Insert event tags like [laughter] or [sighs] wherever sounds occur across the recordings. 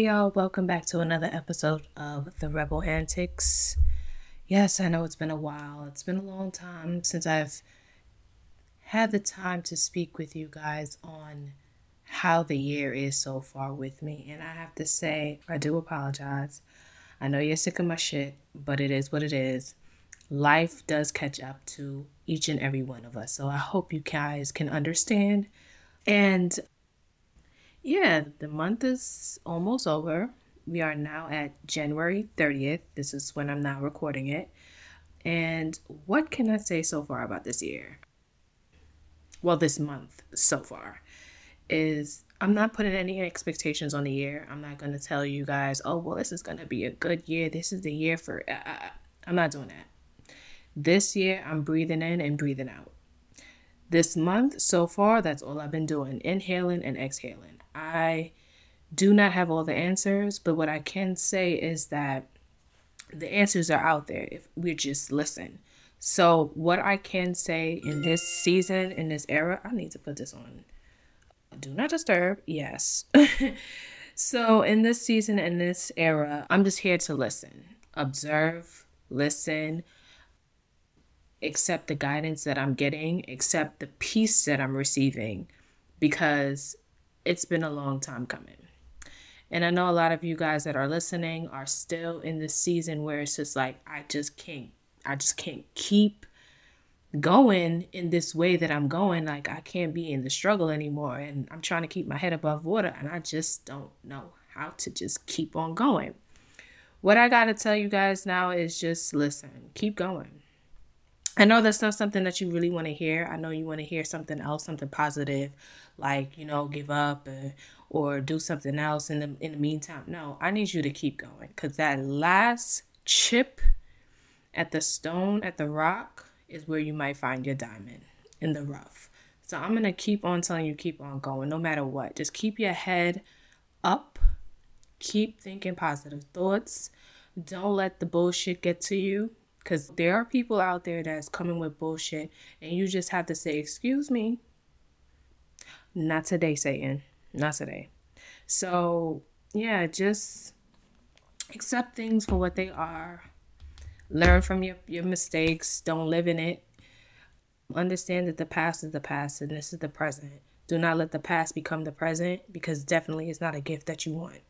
Hey y'all, welcome back to another episode of The Rebel Antics. Yes, I know it's been a while. It's been a long time since I've had the time to speak with you guys on how the year is so far with me. And I have to say, I do apologize. I know you're sick of my shit, but it is what it is. Life does catch up to each and every one of us. So I hope you guys can understand. And yeah, the month is almost over. We are now at January 30th. This is when I'm now recording it. And what can I say so far about this year? Well, this month so far is I'm not putting any expectations on the year. I'm not going to tell you guys, oh, well, this is going to be a good year. This is the year for. Uh, uh, uh, I'm not doing that. This year, I'm breathing in and breathing out. This month so far, that's all I've been doing inhaling and exhaling. I do not have all the answers, but what I can say is that the answers are out there if we just listen. So, what I can say in this season, in this era, I need to put this on. Do not disturb. Yes. [laughs] so, in this season, in this era, I'm just here to listen, observe, listen, accept the guidance that I'm getting, accept the peace that I'm receiving, because it's been a long time coming. And I know a lot of you guys that are listening are still in this season where it's just like, I just can't, I just can't keep going in this way that I'm going. Like, I can't be in the struggle anymore. And I'm trying to keep my head above water. And I just don't know how to just keep on going. What I got to tell you guys now is just listen, keep going. I know that's not something that you really want to hear. I know you want to hear something else, something positive, like you know, give up or, or do something else in the in the meantime. No, I need you to keep going because that last chip at the stone at the rock is where you might find your diamond in the rough. So I'm gonna keep on telling you, keep on going, no matter what. Just keep your head up. Keep thinking positive thoughts. Don't let the bullshit get to you because there are people out there that's coming with bullshit, and you just have to say, Excuse me. Not today, Satan. Not today. So, yeah, just accept things for what they are. Learn from your, your mistakes. Don't live in it. Understand that the past is the past and this is the present. Do not let the past become the present because definitely it's not a gift that you want.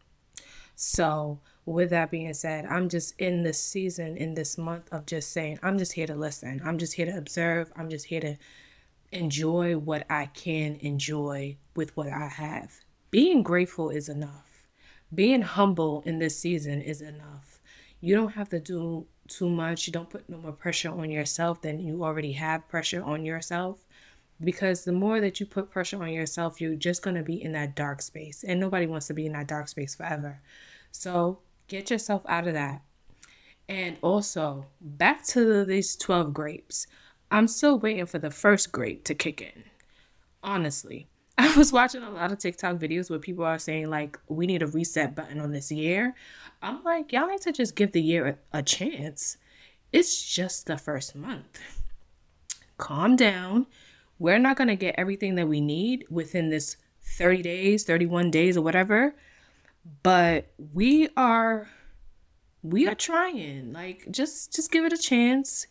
So, with that being said, I'm just in this season, in this month of just saying, I'm just here to listen. I'm just here to observe. I'm just here to enjoy what I can enjoy with what I have. Being grateful is enough. Being humble in this season is enough. You don't have to do too much. You don't put no more pressure on yourself than you already have pressure on yourself. Because the more that you put pressure on yourself, you're just going to be in that dark space. And nobody wants to be in that dark space forever. So Get yourself out of that. And also, back to these 12 grapes. I'm still waiting for the first grape to kick in. Honestly, [laughs] I was watching a lot of TikTok videos where people are saying, like, we need a reset button on this year. I'm like, y'all need to just give the year a, a chance. It's just the first month. Calm down. We're not going to get everything that we need within this 30 days, 31 days, or whatever but we are we are trying like just just give it a chance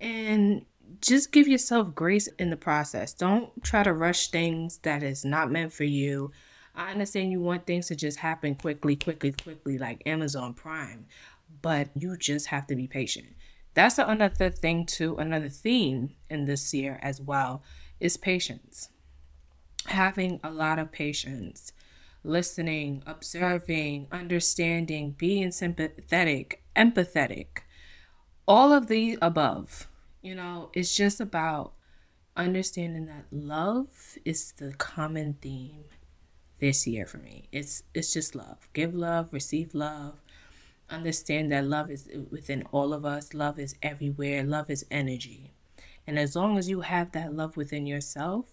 and just give yourself grace in the process. Don't try to rush things that is not meant for you. I understand you want things to just happen quickly quickly quickly like amazon prime but you just have to be patient that's another thing too another theme in this year as well is patience having a lot of patience listening, observing, understanding, being sympathetic, empathetic, all of the above. You know, it's just about understanding that love is the common theme this year for me. It's it's just love. Give love, receive love. Understand that love is within all of us. Love is everywhere. Love is energy. And as long as you have that love within yourself,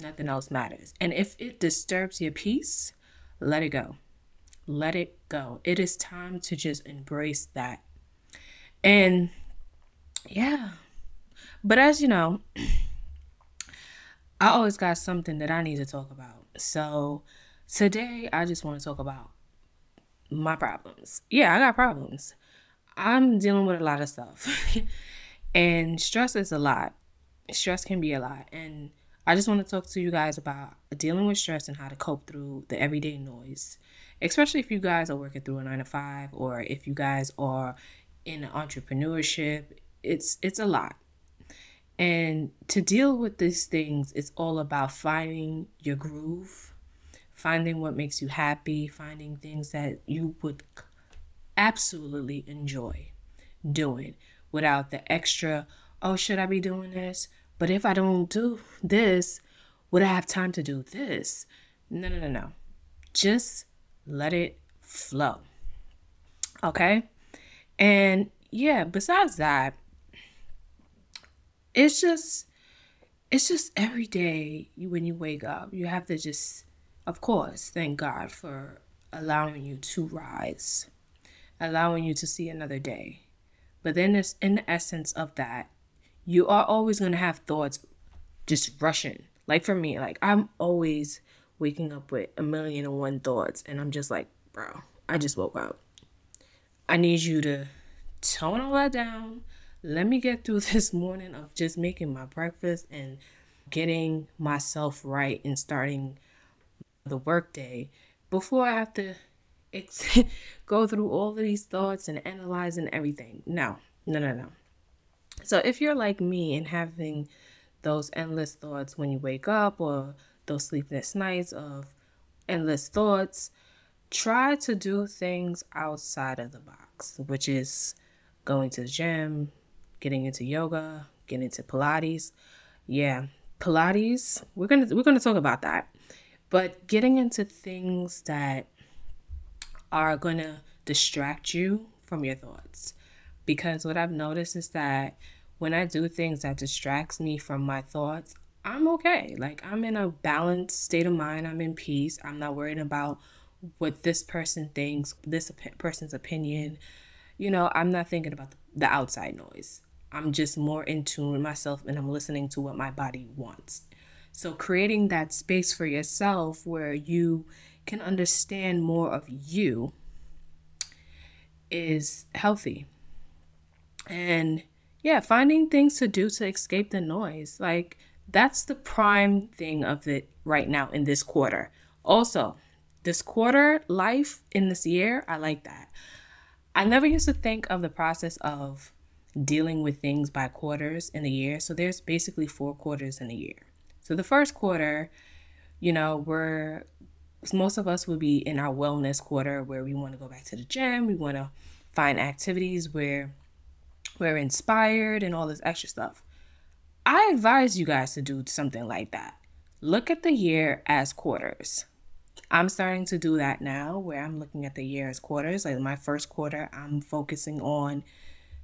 nothing else matters. And if it disturbs your peace, let it go. Let it go. It is time to just embrace that. And yeah. But as you know, [clears throat] I always got something that I need to talk about. So today I just want to talk about my problems. Yeah, I got problems. I'm dealing with a lot of stuff. [laughs] and stress is a lot. Stress can be a lot. And I just want to talk to you guys about dealing with stress and how to cope through the everyday noise, especially if you guys are working through a nine to five or if you guys are in entrepreneurship. It's it's a lot. And to deal with these things, it's all about finding your groove, finding what makes you happy, finding things that you would absolutely enjoy doing without the extra, oh, should I be doing this? But if I don't do this, would I have time to do this? No, no, no, no. Just let it flow. Okay? And yeah, besides that, it's just it's just every day when you wake up, you have to just of course, thank God for allowing you to rise, allowing you to see another day. But then it's in the essence of that, you are always going to have thoughts just rushing. Like for me, like I'm always waking up with a million and one thoughts, and I'm just like, bro, I just woke up. I need you to tone all that down. Let me get through [laughs] this morning of just making my breakfast and getting myself right and starting the workday before I have to ex- [laughs] go through all of these thoughts and analyzing everything. No, no, no, no. So if you're like me and having those endless thoughts when you wake up or those sleepless nights of endless thoughts, try to do things outside of the box, which is going to the gym, getting into yoga, getting into Pilates. Yeah, Pilates, we're going to we're going to talk about that. But getting into things that are going to distract you from your thoughts because what I've noticed is that when I do things that distracts me from my thoughts, I'm okay. Like I'm in a balanced state of mind. I'm in peace. I'm not worried about what this person thinks, this op- person's opinion. You know, I'm not thinking about the, the outside noise. I'm just more in tune with myself and I'm listening to what my body wants. So creating that space for yourself where you can understand more of you is healthy. And yeah, finding things to do to escape the noise. Like that's the prime thing of it right now in this quarter. Also, this quarter life in this year, I like that. I never used to think of the process of dealing with things by quarters in a year. So there's basically four quarters in a year. So the first quarter, you know, we're most of us will be in our wellness quarter where we want to go back to the gym, we want to find activities where we're inspired and all this extra stuff. I advise you guys to do something like that. Look at the year as quarters. I'm starting to do that now where I'm looking at the year as quarters. Like my first quarter, I'm focusing on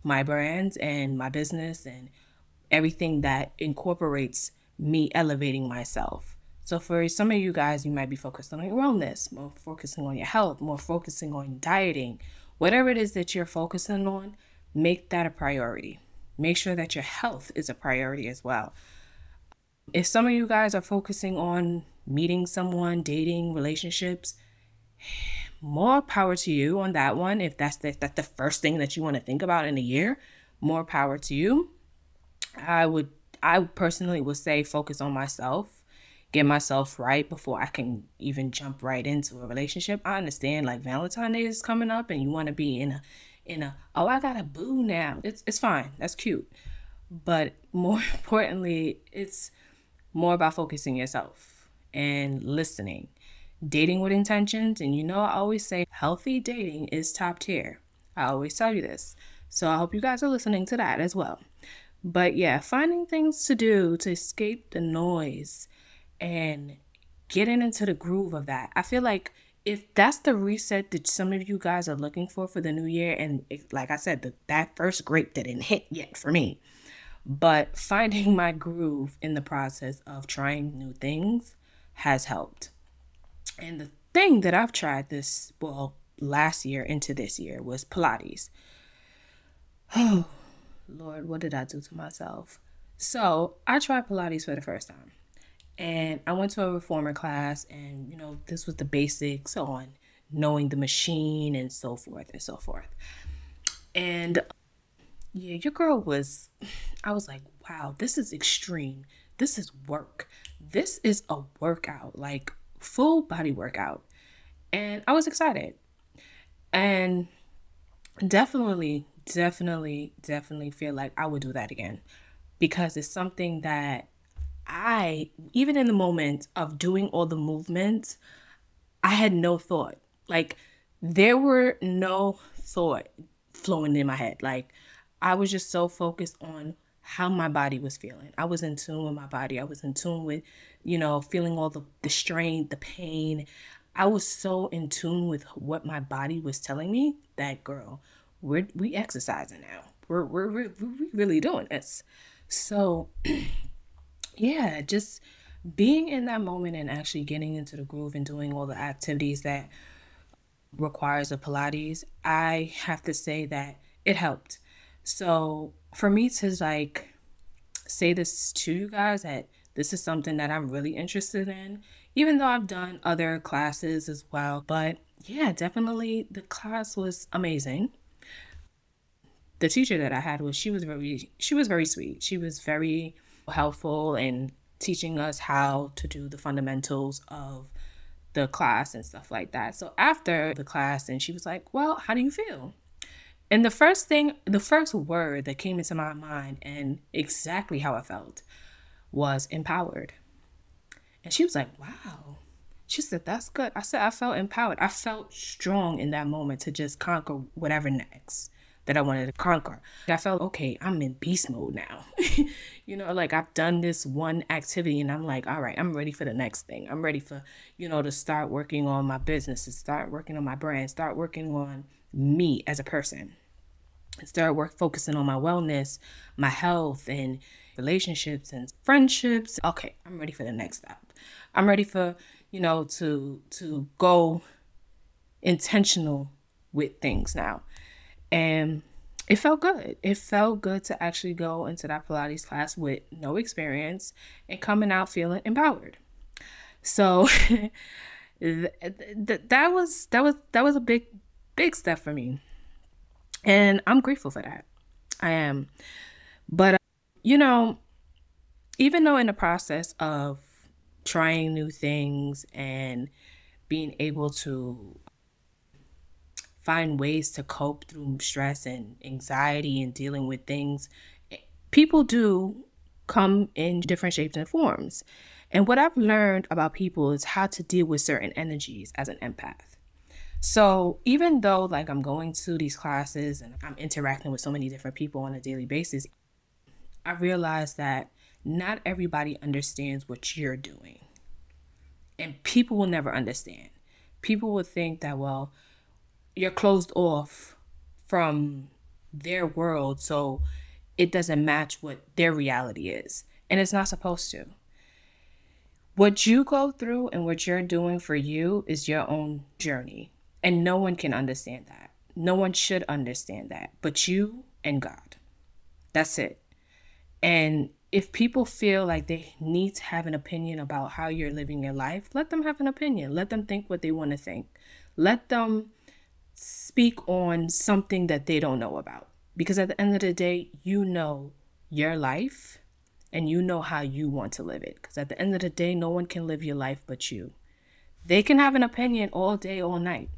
my brands and my business and everything that incorporates me elevating myself. So for some of you guys, you might be focused on your wellness, more focusing on your health, more focusing on dieting, whatever it is that you're focusing on, make that a priority. Make sure that your health is a priority as well. If some of you guys are focusing on meeting someone, dating, relationships, more power to you on that one. If that's the, that's the first thing that you want to think about in a year, more power to you. I would, I personally would say focus on myself, get myself right before I can even jump right into a relationship. I understand like Valentine's Day is coming up and you want to be in a in a oh I got a boo now. It's it's fine. That's cute. But more [laughs] importantly, it's more about focusing yourself and listening. Dating with intentions, and you know I always say healthy dating is top tier. I always tell you this. So I hope you guys are listening to that as well. But yeah, finding things to do to escape the noise and getting into the groove of that. I feel like if that's the reset that some of you guys are looking for for the new year, and it, like I said, the, that first grape didn't hit yet for me, but finding [laughs] my groove in the process of trying new things has helped. And the thing that I've tried this, well, last year into this year was Pilates. [sighs] Oh, Lord, what did I do to myself? So I tried Pilates for the first time and I went to a reformer class, and you know, this was the basics on knowing the machine and so forth and so forth. And yeah, your girl was, [sighs] I was like, wow, this is extreme. This is work. This is a workout, like full body workout. And I was excited. And definitely, definitely, definitely feel like I would do that again because it's something that I, even in the moment of doing all the movements, I had no thought. Like, there were no thought flowing in my head. Like, I was just so focused on how my body was feeling. I was in tune with my body. I was in tune with, you know, feeling all the, the strain, the pain. I was so in tune with what my body was telling me that girl, we're we exercising now. We're we're we're, we're really doing this. So [clears throat] yeah, just being in that moment and actually getting into the groove and doing all the activities that requires a Pilates, I have to say that it helped. So for me to like say this to you guys that this is something that I'm really interested in, even though I've done other classes as well. But yeah, definitely the class was amazing. The teacher that I had was she was very she was very sweet. She was very helpful in teaching us how to do the fundamentals of the class and stuff like that. So after the class and she was like, "Well, how do you feel?" And the first thing, the first word that came into my mind and exactly how I felt was empowered. And she was like, wow. She said, that's good. I said, I felt empowered. I felt strong in that moment to just conquer whatever next that I wanted to conquer. I felt, okay, I'm in beast mode now. [laughs] you know, like I've done this one activity and I'm like, all right, I'm ready for the next thing. I'm ready for, you know, to start working on my business, to start working on my brand, start working on me as a person start work focusing on my wellness, my health and relationships and friendships. Okay, I'm ready for the next step. I'm ready for, you know, to to go intentional with things now. And it felt good. It felt good to actually go into that Pilates class with no experience and coming out feeling empowered. So [laughs] th- th- that was that was that was a big big step for me and I'm grateful for that. I am. But, uh, you know, even though in the process of trying new things and being able to find ways to cope through stress and anxiety and dealing with things, people do come in different shapes and forms. And what I've learned about people is how to deal with certain energies as an empath. So even though like I'm going to these classes and I'm interacting with so many different people on a daily basis, I realize that not everybody understands what you're doing. And people will never understand. People will think that, well, you're closed off from their world, so it doesn't match what their reality is. And it's not supposed to. What you go through and what you're doing for you is your own journey. And no one can understand that. No one should understand that but you and God. That's it. And if people feel like they need to have an opinion about how you're living your life, let them have an opinion. Let them think what they want to think. Let them speak on something that they don't know about. Because at the end of the day, you know your life and you know how you want to live it. Because at the end of the day, no one can live your life but you. They can have an opinion all day, all night.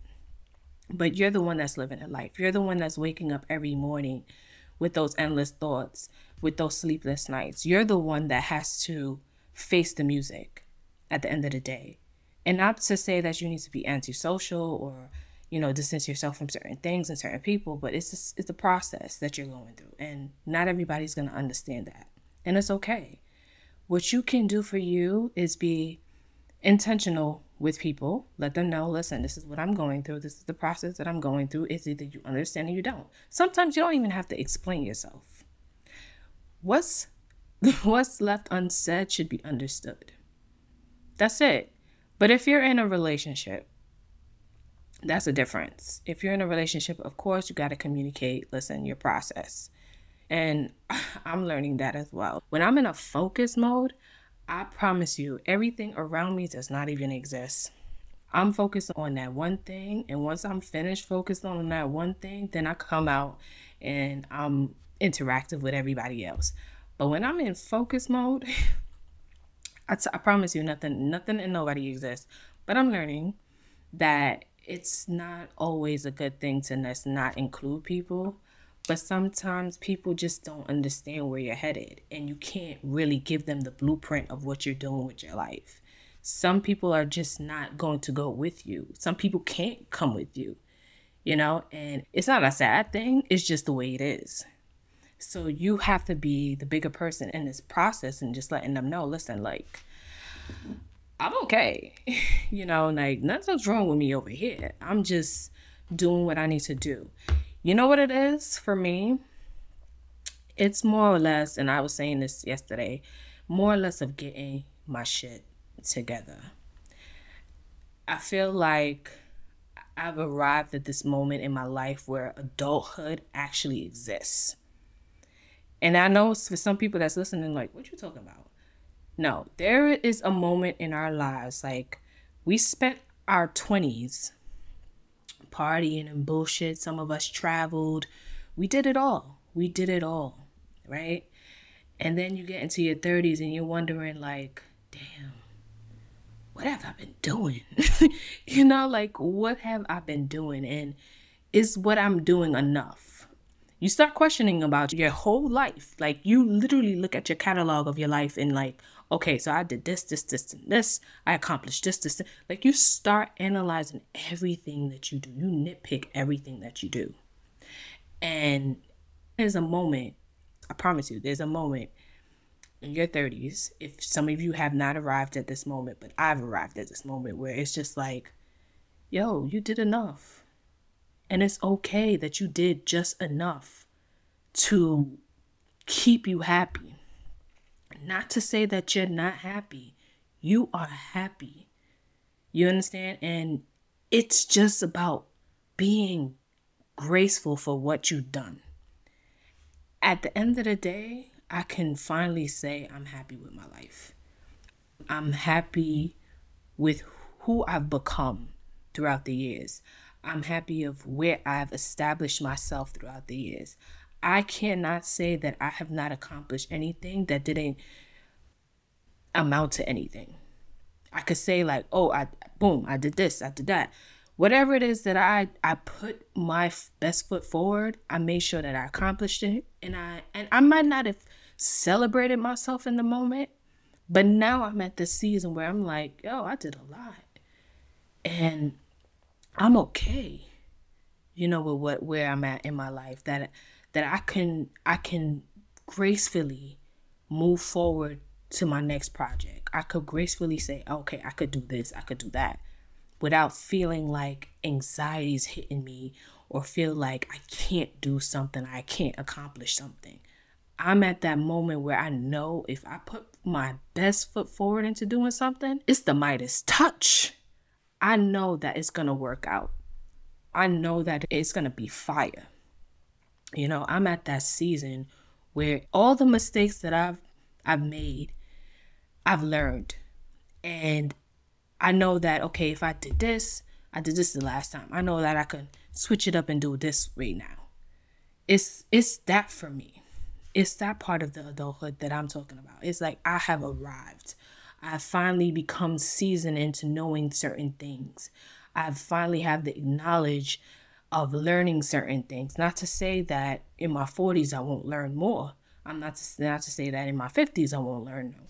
But you're the one that's living a life. You're the one that's waking up every morning with those endless thoughts, with those sleepless nights. You're the one that has to face the music at the end of the day. And not to say that you need to be antisocial or, you know, distance yourself from certain things and certain people, but it's just, it's a process that you're going through. And not everybody's going to understand that. And it's okay. What you can do for you is be intentional with people. Let them know, listen, this is what I'm going through. This is the process that I'm going through. It's either you understand or you don't. Sometimes you don't even have to explain yourself. What's [laughs] what's left unsaid should be understood. That's it. But if you're in a relationship, that's a difference. If you're in a relationship, of course, you got to communicate, listen, your process. And [laughs] I'm learning that as well. When I'm in a focus mode, I promise you, everything around me does not even exist. I'm focused on that one thing. And once I'm finished focused on that one thing, then I come out and I'm interactive with everybody else. But when I'm in focus mode, [laughs] I, t- I promise you nothing, nothing and nobody exists. But I'm learning that it's not always a good thing to not include people. But sometimes people just don't understand where you're headed, and you can't really give them the blueprint of what you're doing with your life. Some people are just not going to go with you. Some people can't come with you, you know, and it's not a sad thing, it's just the way it is. So you have to be the bigger person in this process and just letting them know listen, like, I'm okay. [laughs] you know, like nothing's wrong with me over here. I'm just doing what I need to do. You know what it is for me? It's more or less, and I was saying this yesterday, more or less of getting my shit together. I feel like I've arrived at this moment in my life where adulthood actually exists. And I know for some people that's listening, like, what you talking about? No, there is a moment in our lives, like we spent our 20s partying and bullshit. Some of us traveled. We did it all. We did it all, right? And then you get into your 30s and you're wondering, like, damn, what have I been doing? [laughs] you know, like, what have I been doing? And is what I'm doing enough? you start questioning about your whole life. Like you literally look at your catalog of your life and like, okay, so I did this, this, this, and this. I accomplished this, this. this. Like you start analyzing everything that you do. You nitpick everything that you do. And there's a moment, I promise you, there's a moment in your 30s, if some of you have not arrived at this moment, but I've arrived at this moment where it's just like, yo, you did enough and it's okay that you did just enough to keep you happy. Not to say that you're not happy. You are happy. You understand? And it's just about being graceful for what you've done. At the end of the day, I can finally say I'm happy with my life. I'm happy with who I've become throughout the years. I'm happy of where I've established myself throughout the years. I cannot say that I have not accomplished anything that didn't amount to anything. I could say like, "Oh, I boom, I did this, I did that." Whatever it is that I I put my best foot forward, I made sure that I accomplished it, and I and I might not have celebrated myself in the moment, but now I'm at the season where I'm like, "Yo, I did a lot." And I'm okay, you know, with what where I'm at in my life. That that I can I can gracefully move forward to my next project. I could gracefully say, okay, I could do this, I could do that, without feeling like anxiety is hitting me or feel like I can't do something, I can't accomplish something. I'm at that moment where I know if I put my best foot forward into doing something, it's the Midas touch. I know that it's to work out. I know that it's to be fire. You know, I'm at that season where all the mistakes that I've I've made, I've learned. And I know that okay, if I did this, I did this the last time. I know that I can switch it up and do this right now. It's it's that for me. It's that part of the adulthood that I'm talking about. It's like I have arrived. I finally become seasoned into knowing certain things. I finally have the knowledge of learning certain things. Not to say that in my 40s I won't learn more. I'm not to, not to say that in my 50s I won't learn no.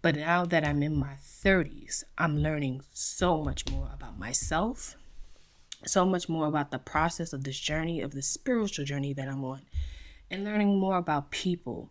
But now that I'm in my 30s, I'm learning so much more about myself, so much more about the process of this journey, of the spiritual journey that I'm on, and learning more about people.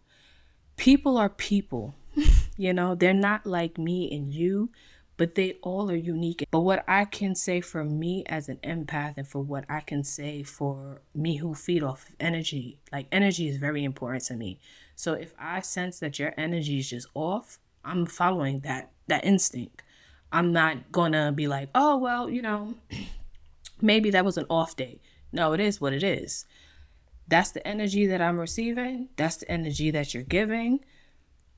People are people. [laughs] you know, they're not like me and you, but they all are unique. But what I can say for me as an empath and for what I can say for me who feed off of energy, like energy is very important to me. So if I sense that your energy is just off, I'm following that that instinct. I'm not gonna be like, oh well, you know, [clears throat] maybe that was an off day. No, it is what it is. That's the energy that I'm receiving. That's the energy that you're giving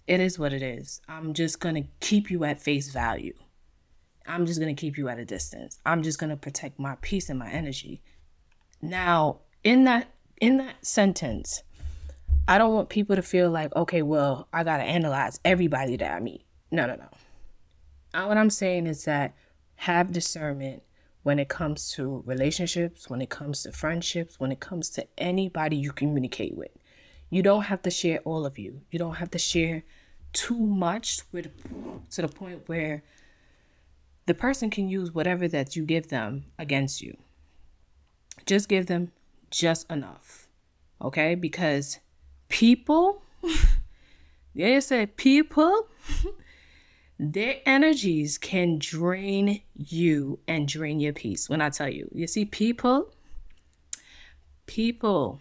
it is what it is. I'm just to keep you at face value. I'm just going to keep you at a distance. I'm just going to protect my peace and my energy. Now, in that in that sentence, I don't want people to feel like, okay, well, I got to analyze everybody that I meet. No, no, no. Uh, what I'm saying is that have discernment when it comes to relationships, when it comes to friendships, when it comes to anybody you communicate with. You don't have to share all of you. You don't have to share too much with, to the point where the person can use whatever that you give them against you. Just give them just enough. Okay? Because people, [laughs] they say people, [laughs] their energies can drain you and drain your peace. When I tell you, you see, people, people,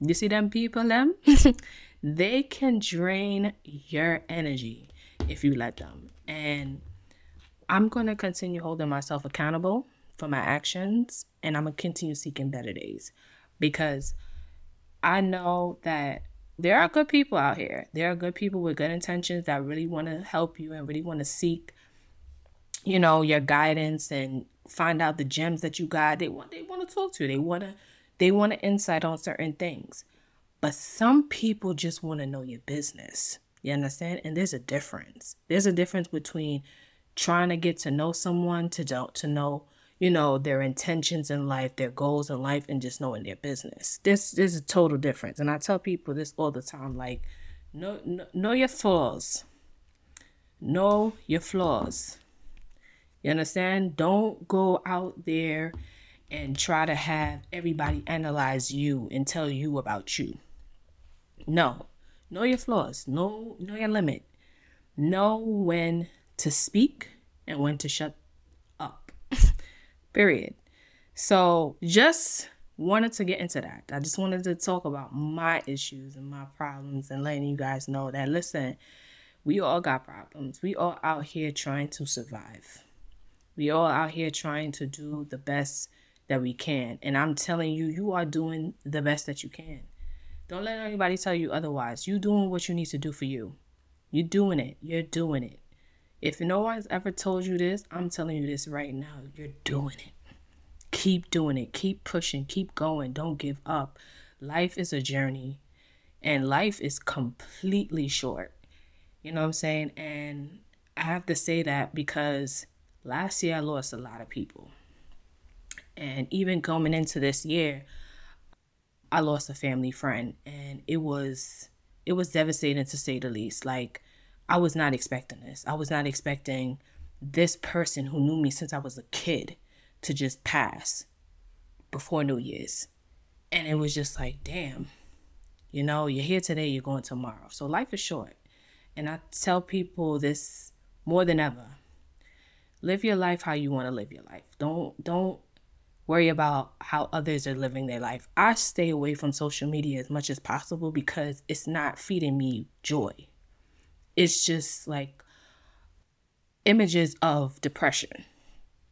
you see them people, them, [laughs] they can drain your energy if you let them. And I'm going to continue holding myself accountable for my actions and I'm going to continue seeking better days because I know that there are good people out here. There are good people with good intentions that really want to help you and really want to seek, you know, your guidance and find out the gems that you got. They want they want to talk to you. They want to they want an insight on certain things. But some people just want to know your business. You understand? And there's a difference. There's a difference between trying to get to know someone to to know you know their intentions in life their goals in life and just knowing their business. This, this is a total difference. And i tell people this all the time like know, know, know your flaws. Know your flaws. You understand? Don't go out there and try to have everybody analyze you and tell you about you. No. Know your flaws. Know know your limit. Know when to speak and when to shut up. [laughs] Period. So just wanted to get into that. I just wanted to talk about my issues and my problems and letting you guys know that listen, we all got problems. We all out here trying to survive. We all out here trying to do the best that we can. And I'm telling you, you are doing the best that you can. Don't let anybody tell you otherwise. You doing what you need to do for you. You're doing it. You're doing it. If no one's ever told you this, I'm telling you this right now. You're doing it. Keep doing it. Keep pushing. Keep going. Don't give up. Life is a journey, and life is completely short. You know what I'm saying? And I have to say that because last year I lost a lot of people. And even coming into this year, I lost a family friend and it was it was devastating to say the least. Like I was not expecting this. I was not expecting this person who knew me since I was a kid to just pass before New Year's. And it was just like, damn, you know, you're here today, you're going tomorrow. So life is short. And I tell people this more than ever. Live your life how you want to live your life. Don't don't worry about how others are living their life. I stay away from social media as much as possible because it's not feeding me joy it's just like images of depression.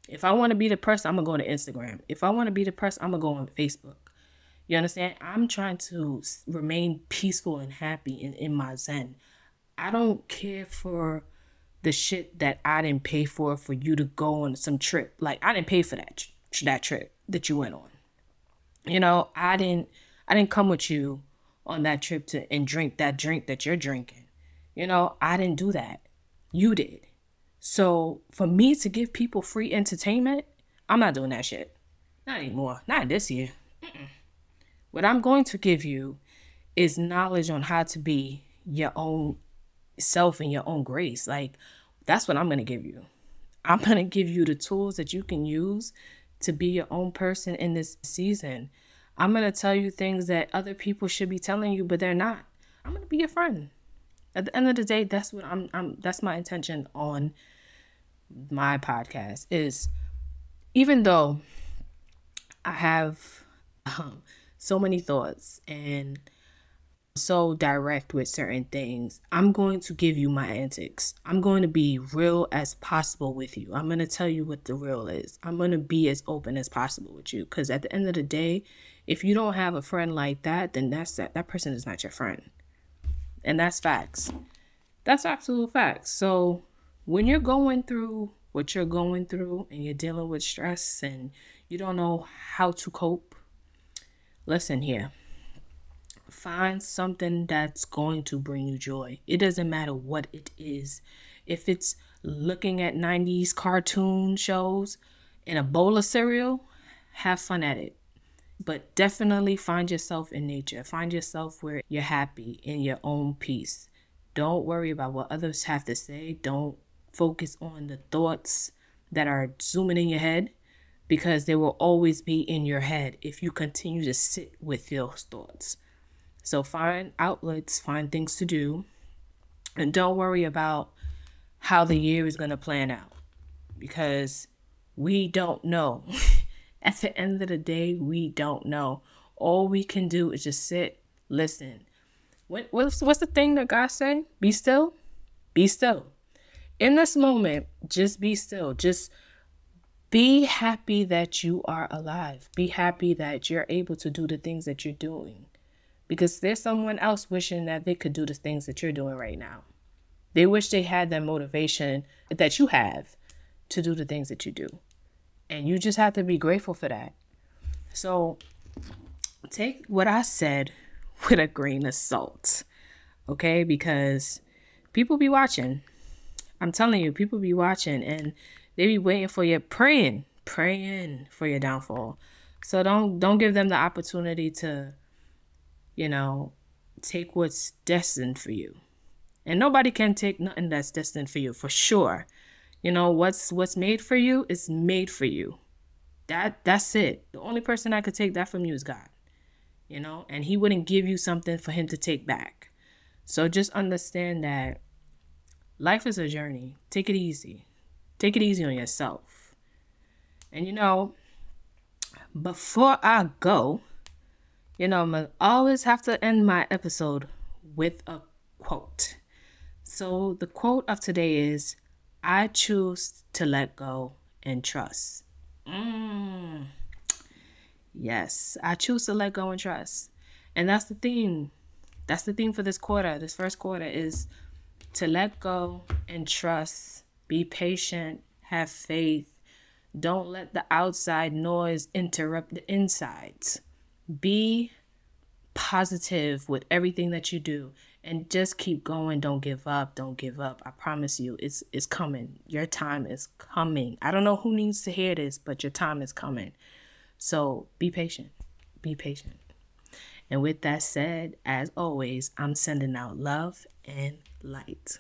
If I want to be depressed, I'm gonna go to Instagram. If I want to be depressed, I'm gonna go on Facebook. You understand? I'm trying to remain peaceful and happy in, in my zen. I don't care for the shit that I didn't pay for for you to go on some trip. Like I didn't pay for that that trip that you went on. You know, I didn't I didn't come with you on that trip to and drink that drink that you're drinking. You know, I didn't do that. You did. So for me to give people free entertainment, I'm not doing that shit. Not anymore. Not this year. Mm-mm. What I'm going to give you is knowledge on how to be your own self and your own grace. Like, that's what I'm going to give you. I'm [laughs] going to give you the tools that you can use to be your own person in this season. I'm going to tell you things that other people should be telling you, but they're not. I'm going to be your friend at the end of the day that's what i'm, I'm that's my intention on my podcast is even though i have um, so many thoughts and so direct with certain things i'm going to give you my antics. I'm going to be real as possible with you. I'm going to tell you what the real is. I'm going to be as open as possible with you. Because at the end of the day if you don't have a friend like that then that's that that person is not your friend and that's facts. That's absolute facts. So when you're going through what you're going through and you're dealing with stress and you don't know how to cope, listen here. Find something that's going to bring you joy. It doesn't matter what it is. If it's looking at 90s cartoon shows and a bowl of cereal, have fun at it. But definitely find yourself in nature. Find yourself where you're happy in your own peace. Don't worry about what others have to say. Don't focus on the thoughts that are zooming in your head because they will always be in your head if you continue to sit with those thoughts. So find outlets, find things to do, and don't worry about how the year is going to plan out because we don't know. [laughs] At the end of the day, we don't know. All we can do is just sit, listen. What, what's, what's the thing that God say? Be still. Be still. In this moment, just be still. Just be happy that you are alive. Be happy that you're able to do the things that you're doing. Because there's someone else wishing that they could do the things that you're doing right now. They wish they had that motivation that you have to do the things that you do. And you just have to be grateful for that. So take what I said [laughs] with a grain of salt, okay? Because people be watching. I'm telling you, people be watching and they be waiting for you, praying, praying for your downfall. So don't don't give them the opportunity to, you know, take what's destined for you. And nobody can take nothing that's destined for you for sure. You know, what's what's made for you is made for you. That that's it. The only person I could take that from you is God. You know, and he wouldn't give you something for him to take back. So just understand that life is a journey. Take it easy. Take it easy on yourself. And you know, before I go, you know, I'm always have to end my episode with a quote. So the quote of today is I choose to let go and trust. Mm. Yes, I choose to let go and trust. And that's the theme. That's the theme for this quarter. This first quarter is to let go and trust. Be patient, have faith. Don't let the outside noise interrupt the insides. Be positive with everything that you do and just keep going. Don't give up. Don't give up. I promise you it's it's coming. Your time is coming. I don't know who needs to hear this but your time is coming. So be patient. Be patient. And with that said as always i'm sending out love and light